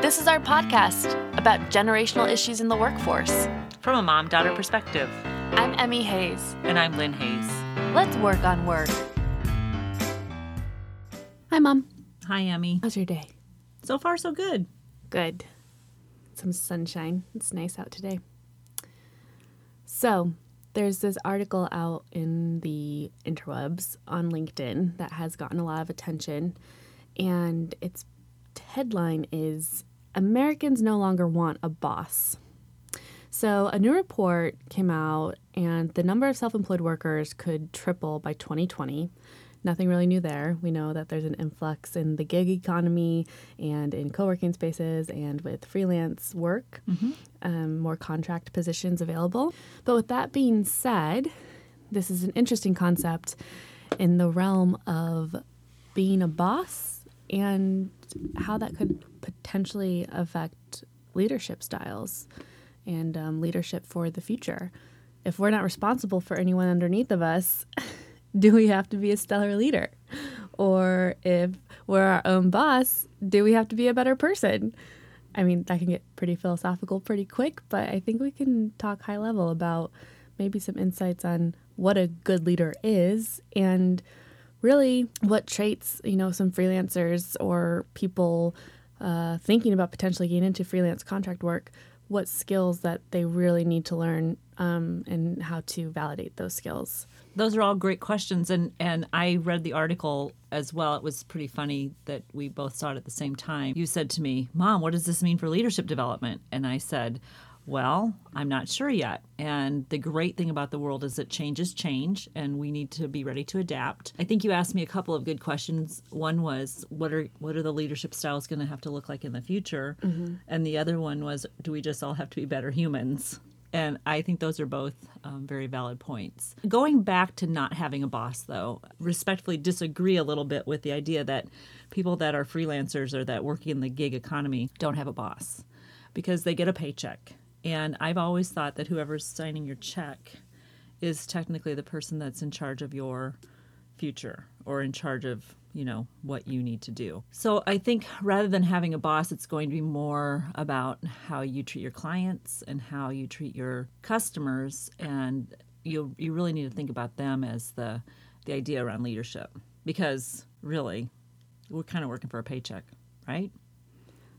This is our podcast about generational issues in the workforce. From a mom daughter perspective. I'm Emmy Hayes. And I'm Lynn Hayes. Let's work on work. Hi, Mom. Hi, Emmy. How's your day? So far, so good. Good. Some sunshine. It's nice out today. So, there's this article out in the interwebs on LinkedIn that has gotten a lot of attention, and its headline is Americans no longer want a boss. So, a new report came out, and the number of self employed workers could triple by 2020. Nothing really new there. We know that there's an influx in the gig economy and in co working spaces and with freelance work, mm-hmm. um, more contract positions available. But with that being said, this is an interesting concept in the realm of being a boss and how that could potentially affect leadership styles and um, leadership for the future. If we're not responsible for anyone underneath of us, do we have to be a stellar leader? Or if we're our own boss, do we have to be a better person? I mean, that can get pretty philosophical pretty quick, but I think we can talk high level about maybe some insights on what a good leader is and really what traits, you know, some freelancers or people uh, thinking about potentially getting into freelance contract work, what skills that they really need to learn um, and how to validate those skills. Those are all great questions, and and I read the article as well. It was pretty funny that we both saw it at the same time. You said to me, "Mom, what does this mean for leadership development?" And I said, well, I'm not sure yet. And the great thing about the world is that changes change and we need to be ready to adapt. I think you asked me a couple of good questions. One was what are what are the leadership styles going to have to look like in the future? Mm-hmm. And the other one was do we just all have to be better humans? And I think those are both um, very valid points. Going back to not having a boss, though, respectfully disagree a little bit with the idea that people that are freelancers or that work in the gig economy don't have a boss because they get a paycheck and I've always thought that whoever's signing your check is technically the person that's in charge of your future or in charge of, you know, what you need to do. So I think rather than having a boss, it's going to be more about how you treat your clients and how you treat your customers and you you really need to think about them as the the idea around leadership because really we're kind of working for a paycheck, right?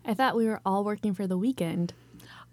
I thought we were all working for the weekend.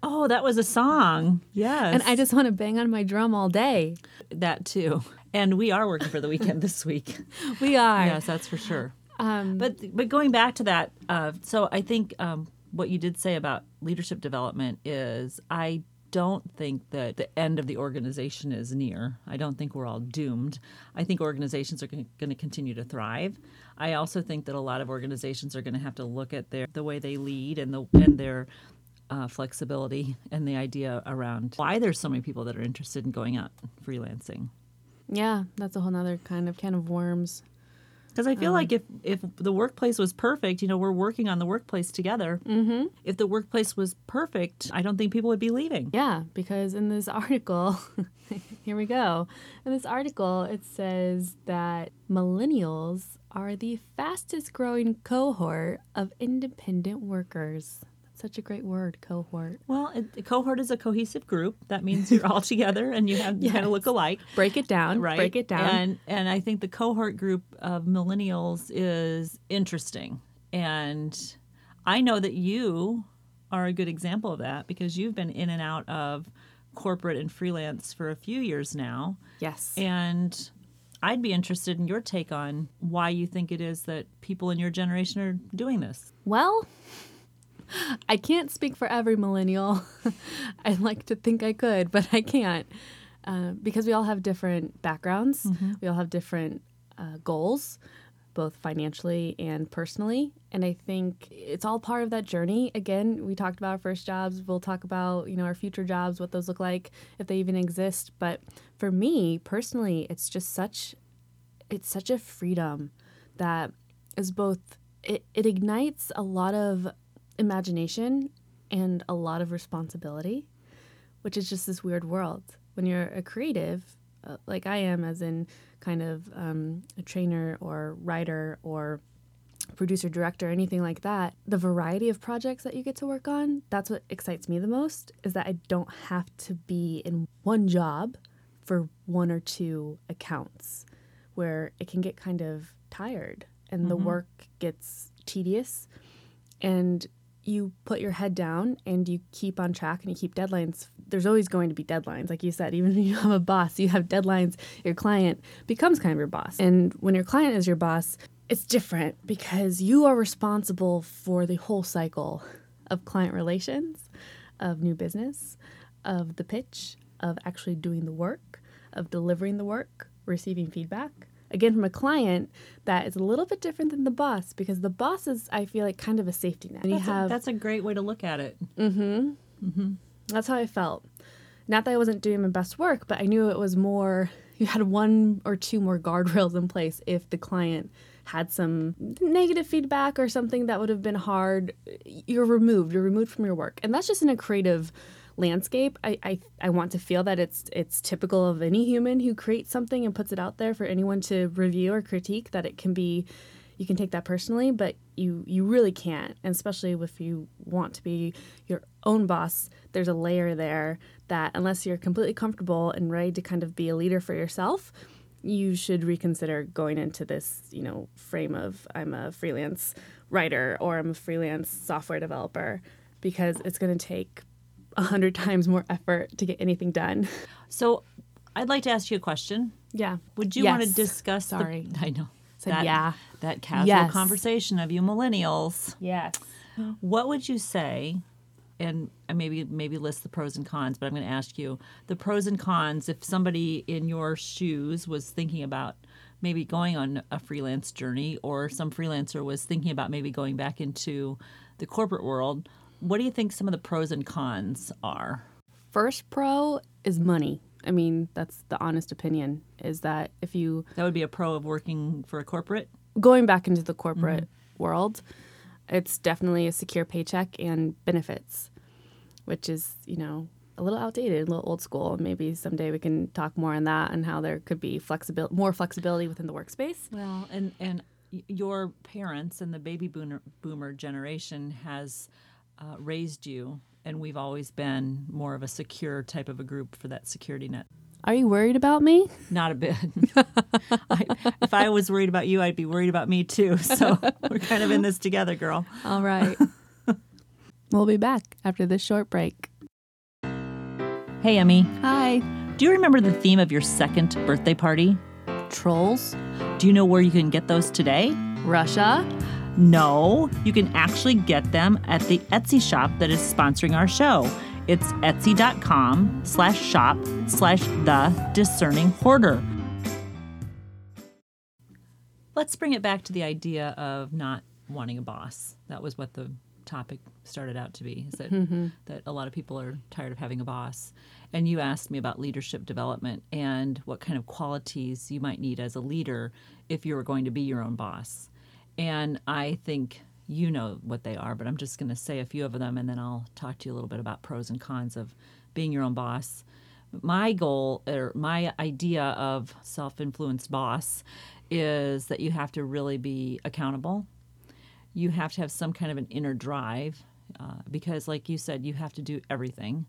Oh, that was a song. Yes. And I just want to bang on my drum all day. That too. And we are working for the weekend this week. we are. Yes, that's for sure. Um, but but going back to that, uh, so I think um, what you did say about leadership development is I don't think that the end of the organization is near. I don't think we're all doomed. I think organizations are going to continue to thrive. I also think that a lot of organizations are going to have to look at their the way they lead and the and their uh, flexibility and the idea around why there's so many people that are interested in going out freelancing. Yeah, that's a whole other kind of can of worms. Because I feel um, like if if the workplace was perfect, you know, we're working on the workplace together. Mm-hmm. If the workplace was perfect, I don't think people would be leaving. Yeah, because in this article, here we go. In this article, it says that millennials are the fastest growing cohort of independent workers. Such a great word, cohort. Well, a cohort is a cohesive group. That means you're all together and you have yes. kind of look alike. Break it down. Right. Break it down. And and I think the cohort group of millennials is interesting. And I know that you are a good example of that because you've been in and out of corporate and freelance for a few years now. Yes. And I'd be interested in your take on why you think it is that people in your generation are doing this. Well, I can't speak for every millennial. I'd like to think I could, but I can't uh, because we all have different backgrounds. Mm-hmm. We all have different uh, goals, both financially and personally. And I think it's all part of that journey. Again, we talked about our first jobs. We'll talk about you know our future jobs, what those look like, if they even exist. But for me personally, it's just such it's such a freedom that is both it, it ignites a lot of imagination and a lot of responsibility, which is just this weird world. When you're a creative, uh, like I am, as in kind of um, a trainer or writer or producer, director, anything like that, the variety of projects that you get to work on, that's what excites me the most is that I don't have to be in one job for one or two accounts where it can get kind of tired and the work gets tedious and you put your head down and you keep on track and you keep deadlines. There's always going to be deadlines. Like you said, even if you have a boss, you have deadlines. Your client becomes kind of your boss. And when your client is your boss, it's different because you are responsible for the whole cycle of client relations, of new business, of the pitch, of actually doing the work, of delivering the work, receiving feedback. Again, from a client, that is a little bit different than the boss because the boss is, I feel like, kind of a safety net. And you That's, a, that's a great way to look at it. Mm-hmm. Mm-hmm. that's how I felt. Not that I wasn't doing my best work, but I knew it was more, you had one or two more guardrails in place if the client had some negative feedback or something that would have been hard. You're removed, you're removed from your work. And that's just in a creative landscape. I, I, I want to feel that it's it's typical of any human who creates something and puts it out there for anyone to review or critique that it can be you can take that personally, but you you really can't. And especially if you want to be your own boss, there's a layer there that unless you're completely comfortable and ready to kind of be a leader for yourself, you should reconsider going into this, you know, frame of I'm a freelance writer or I'm a freelance software developer because it's going to take a hundred times more effort to get anything done. So I'd like to ask you a question. Yeah. Would you want to Yes. discuss? the- Sorry. I know. Said that, yeah. That casual Yes. conversation of you millennials. Yes. What would you say? And maybe maybe list the pros and cons, but I'm going to ask you the pros and cons. If somebody in your shoes was thinking about maybe going on a freelance journey, or some freelancer was thinking about maybe going back into the corporate world, what do you think some of the pros and cons are? First pro is money. I mean, that's the honest opinion is that if you That would be a pro of working for a corporate. going back into the corporate mm-hmm. world, it's definitely a secure paycheck and benefits, which is, you know, a little outdated, a little old school. Maybe someday we can talk more on that and how there could be flexibility, more flexibility within the workspace. Well, and and your parents and the baby boomer boomer generation has uh, raised you, and we've always been more of a secure type of a group for that security net. Are you worried about me? Not a bit. I, if I was worried about you, I'd be worried about me too. So we're kind of in this together, girl. All right. we'll be back after this short break. Hey, Emmy, Hi. do you remember the theme of your second birthday party? Trolls? Do you know where you can get those today? Russia? No, you can actually get them at the Etsy shop that is sponsoring our show. It's etsy.com slash shop slash the discerning hoarder. Let's bring it back to the idea of not wanting a boss. That was what the topic started out to be, is that, mm-hmm. that a lot of people are tired of having a boss. And you asked me about leadership development and what kind of qualities you might need as a leader if you were going to be your own boss. And I think you know what they are, but I'm just going to say a few of them and then I'll talk to you a little bit about pros and cons of being your own boss. My goal or my idea of self influenced boss is that you have to really be accountable. You have to have some kind of an inner drive uh, because, like you said, you have to do everything.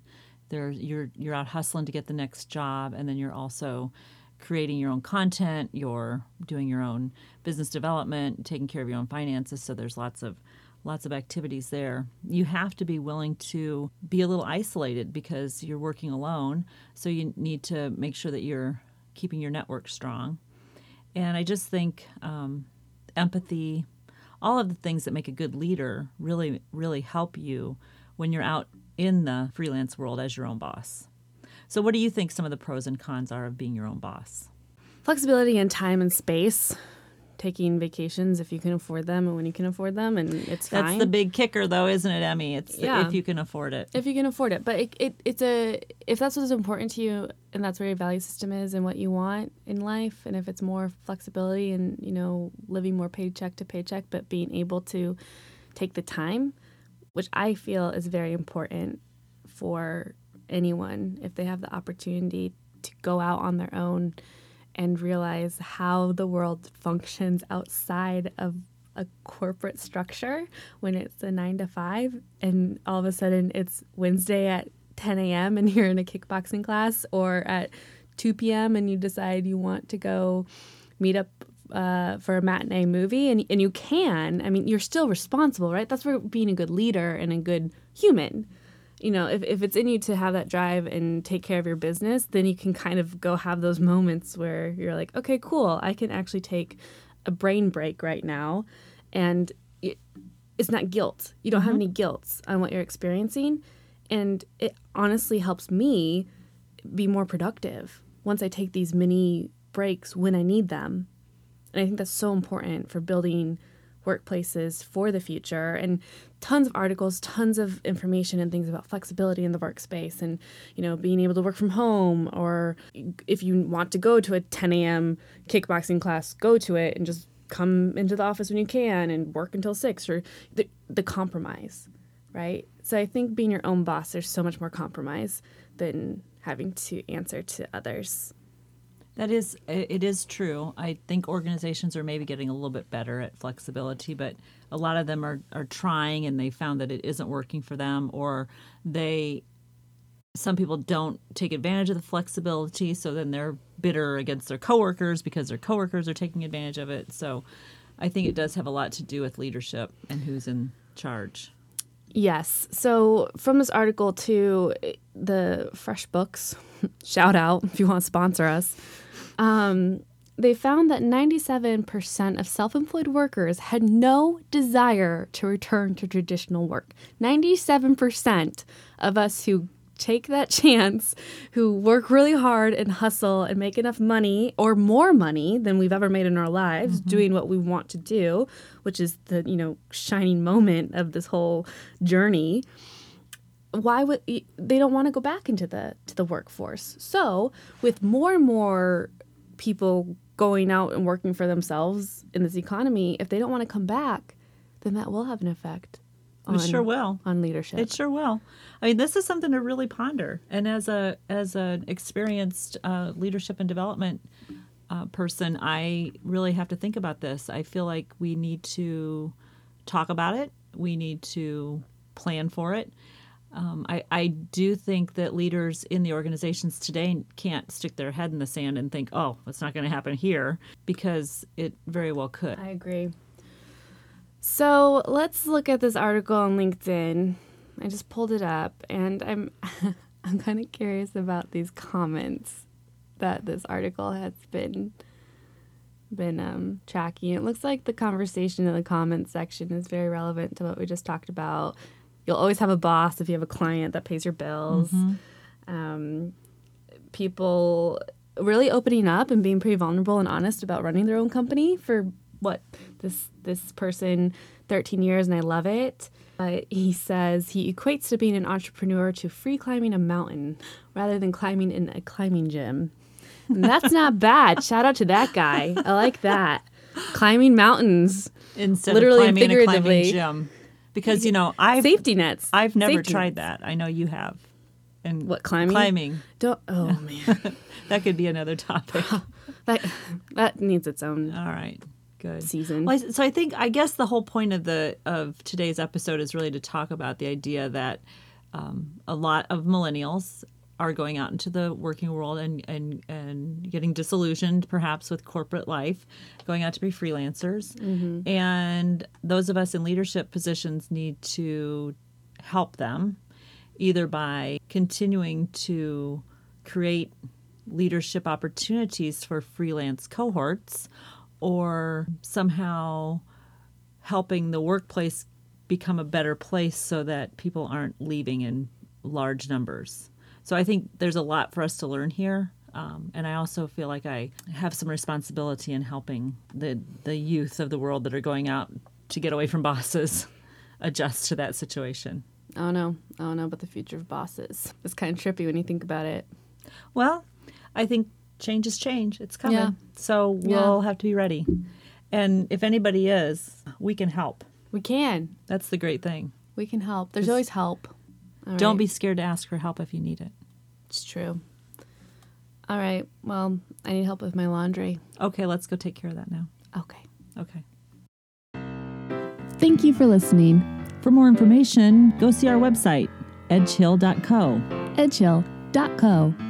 There, you're you're out hustling to get the next job, and then you're also creating your own content. You're doing your own business development, taking care of your own finances. So there's lots of lots of activities there. You have to be willing to be a little isolated because you're working alone. So you need to make sure that you're keeping your network strong. And I just think um, empathy, all of the things that make a good leader really, really help you when you're out in the freelance world as your own boss. So, what do you think some of the pros and cons are of being your own boss? Flexibility in time and space. Taking vacations if you can afford them and when you can afford them, and it's fine. That's the big kicker, though, isn't it, Emmy? It's the- Yeah. if you can afford it. if you can afford it. But it, it, it's a if that's what's important to you and that's where your value system is and what you want in life, and if it's more flexibility and you know living more paycheck to paycheck, but being able to take the time, which I feel is very important for anyone if they have the opportunity to go out on their own and realize how the world functions outside of a corporate structure when it's a nine to five, and all of a sudden it's Wednesday at 10 a.m. and you're in a kickboxing class, or at 2 p.m. and you decide you want to go meet up uh, for a matinee movie, and, and you can. I mean, you're still responsible, right? That's where being a good leader and a good human you know, if, if it's in you to have that drive and take care of your business, then you can kind of go have those moments where you're like, okay, cool, I can actually take a brain break right now. And it, it's not guilt. You don't mm-hmm. have any guilt on what you're experiencing. And it honestly helps me be more productive once I take these mini breaks when I need them. And I think that's so important for building workplaces for the future and tons of articles tons of information and things about flexibility in the workspace and you know being able to work from home or if you want to go to a 10 a.m kickboxing class go to it and just come into the office when you can and work until 6 or the, the compromise right? So i think being your own boss there's so much more compromise than having to answer to others that is, it is true. I think organizations are maybe getting a little bit better at flexibility, but a lot of them are, are trying and they found that it isn't working for them, or they, some people don't take advantage of the flexibility, so then they're bitter against their coworkers because their coworkers are taking advantage of it. So I think it does have a lot to do with leadership and who's in charge. Yes. So from this article to the FreshBooks, shout out if you want to sponsor us. Um, they found that 97% of self employed workers had no desire to return to traditional work. 97% of us who take that chance, who work really hard and hustle and make enough money or more money than we've ever made in our lives mm-hmm. doing what we want to do, which is the, you know, shining moment of this whole journey why would they don't want to go back into the to the workforce so with more and more people going out and working for themselves in this economy, if they don't want to come back, then that will have an effect. On, it sure will on leadership. It sure will. I mean, this is something to really ponder. And as a as an experienced uh, leadership and development uh, person, I really have to think about this. I feel like we need to talk about it. We need to plan for it. Um, I, I do think that leaders in the organizations today can't stick their head in the sand and think, oh, it's not going to happen here, because it very well could. I agree. So let's look at this article on LinkedIn. I just pulled it up, and I'm I'm kind of curious about these comments that this article has been been um, tracking. It looks like the conversation in the comments section is very relevant to what we just talked about You'll always have a boss if you have a client that pays your bills. Mm-hmm. Um, people really opening up and being pretty vulnerable and honest about running their own company for what this this person 13 years and I love it. But he says he equates to being an entrepreneur to free climbing a mountain rather than climbing in a climbing gym. And that's not bad. Shout out to that guy. I like that. Climbing mountains instead literally of climbing in a climbing gym because you know I've safety nets. I've never safety tried nets. that. I know you have. And what climbing? Climbing. Don't. Oh man, that could be another topic. that that needs its own. All right. Good season. Well, so I think I guess the whole point of the of today's episode is really to talk about the idea that um, a lot of millennials are going out into the working world and, and, and getting disillusioned perhaps with corporate life, going out to be freelancers. Mm-hmm. And those of us in leadership positions need to help them either by continuing to create leadership opportunities for freelance cohorts or somehow helping the workplace become a better place so that people aren't leaving in large numbers. So I think there's a lot for us to learn here. Um, and I also feel like I have some responsibility in helping the, the youth of the world that are going out to get away from bosses adjust to that situation. Oh no, oh no, but the future of bosses. It's kind of trippy when you think about it. Well, I think change is change. It's coming. Yeah. So we'll yeah. have to be ready. And if anybody is, we can help. We can. That's the great thing. We can help. There's always help. Don't be scared to ask for help if you need it. It's true. All right. Well, I need help with my laundry. Okay, let's go take care of that now. Okay. Okay. Thank you for listening. For more information, go see our website, edgehill.co. edgehill.co.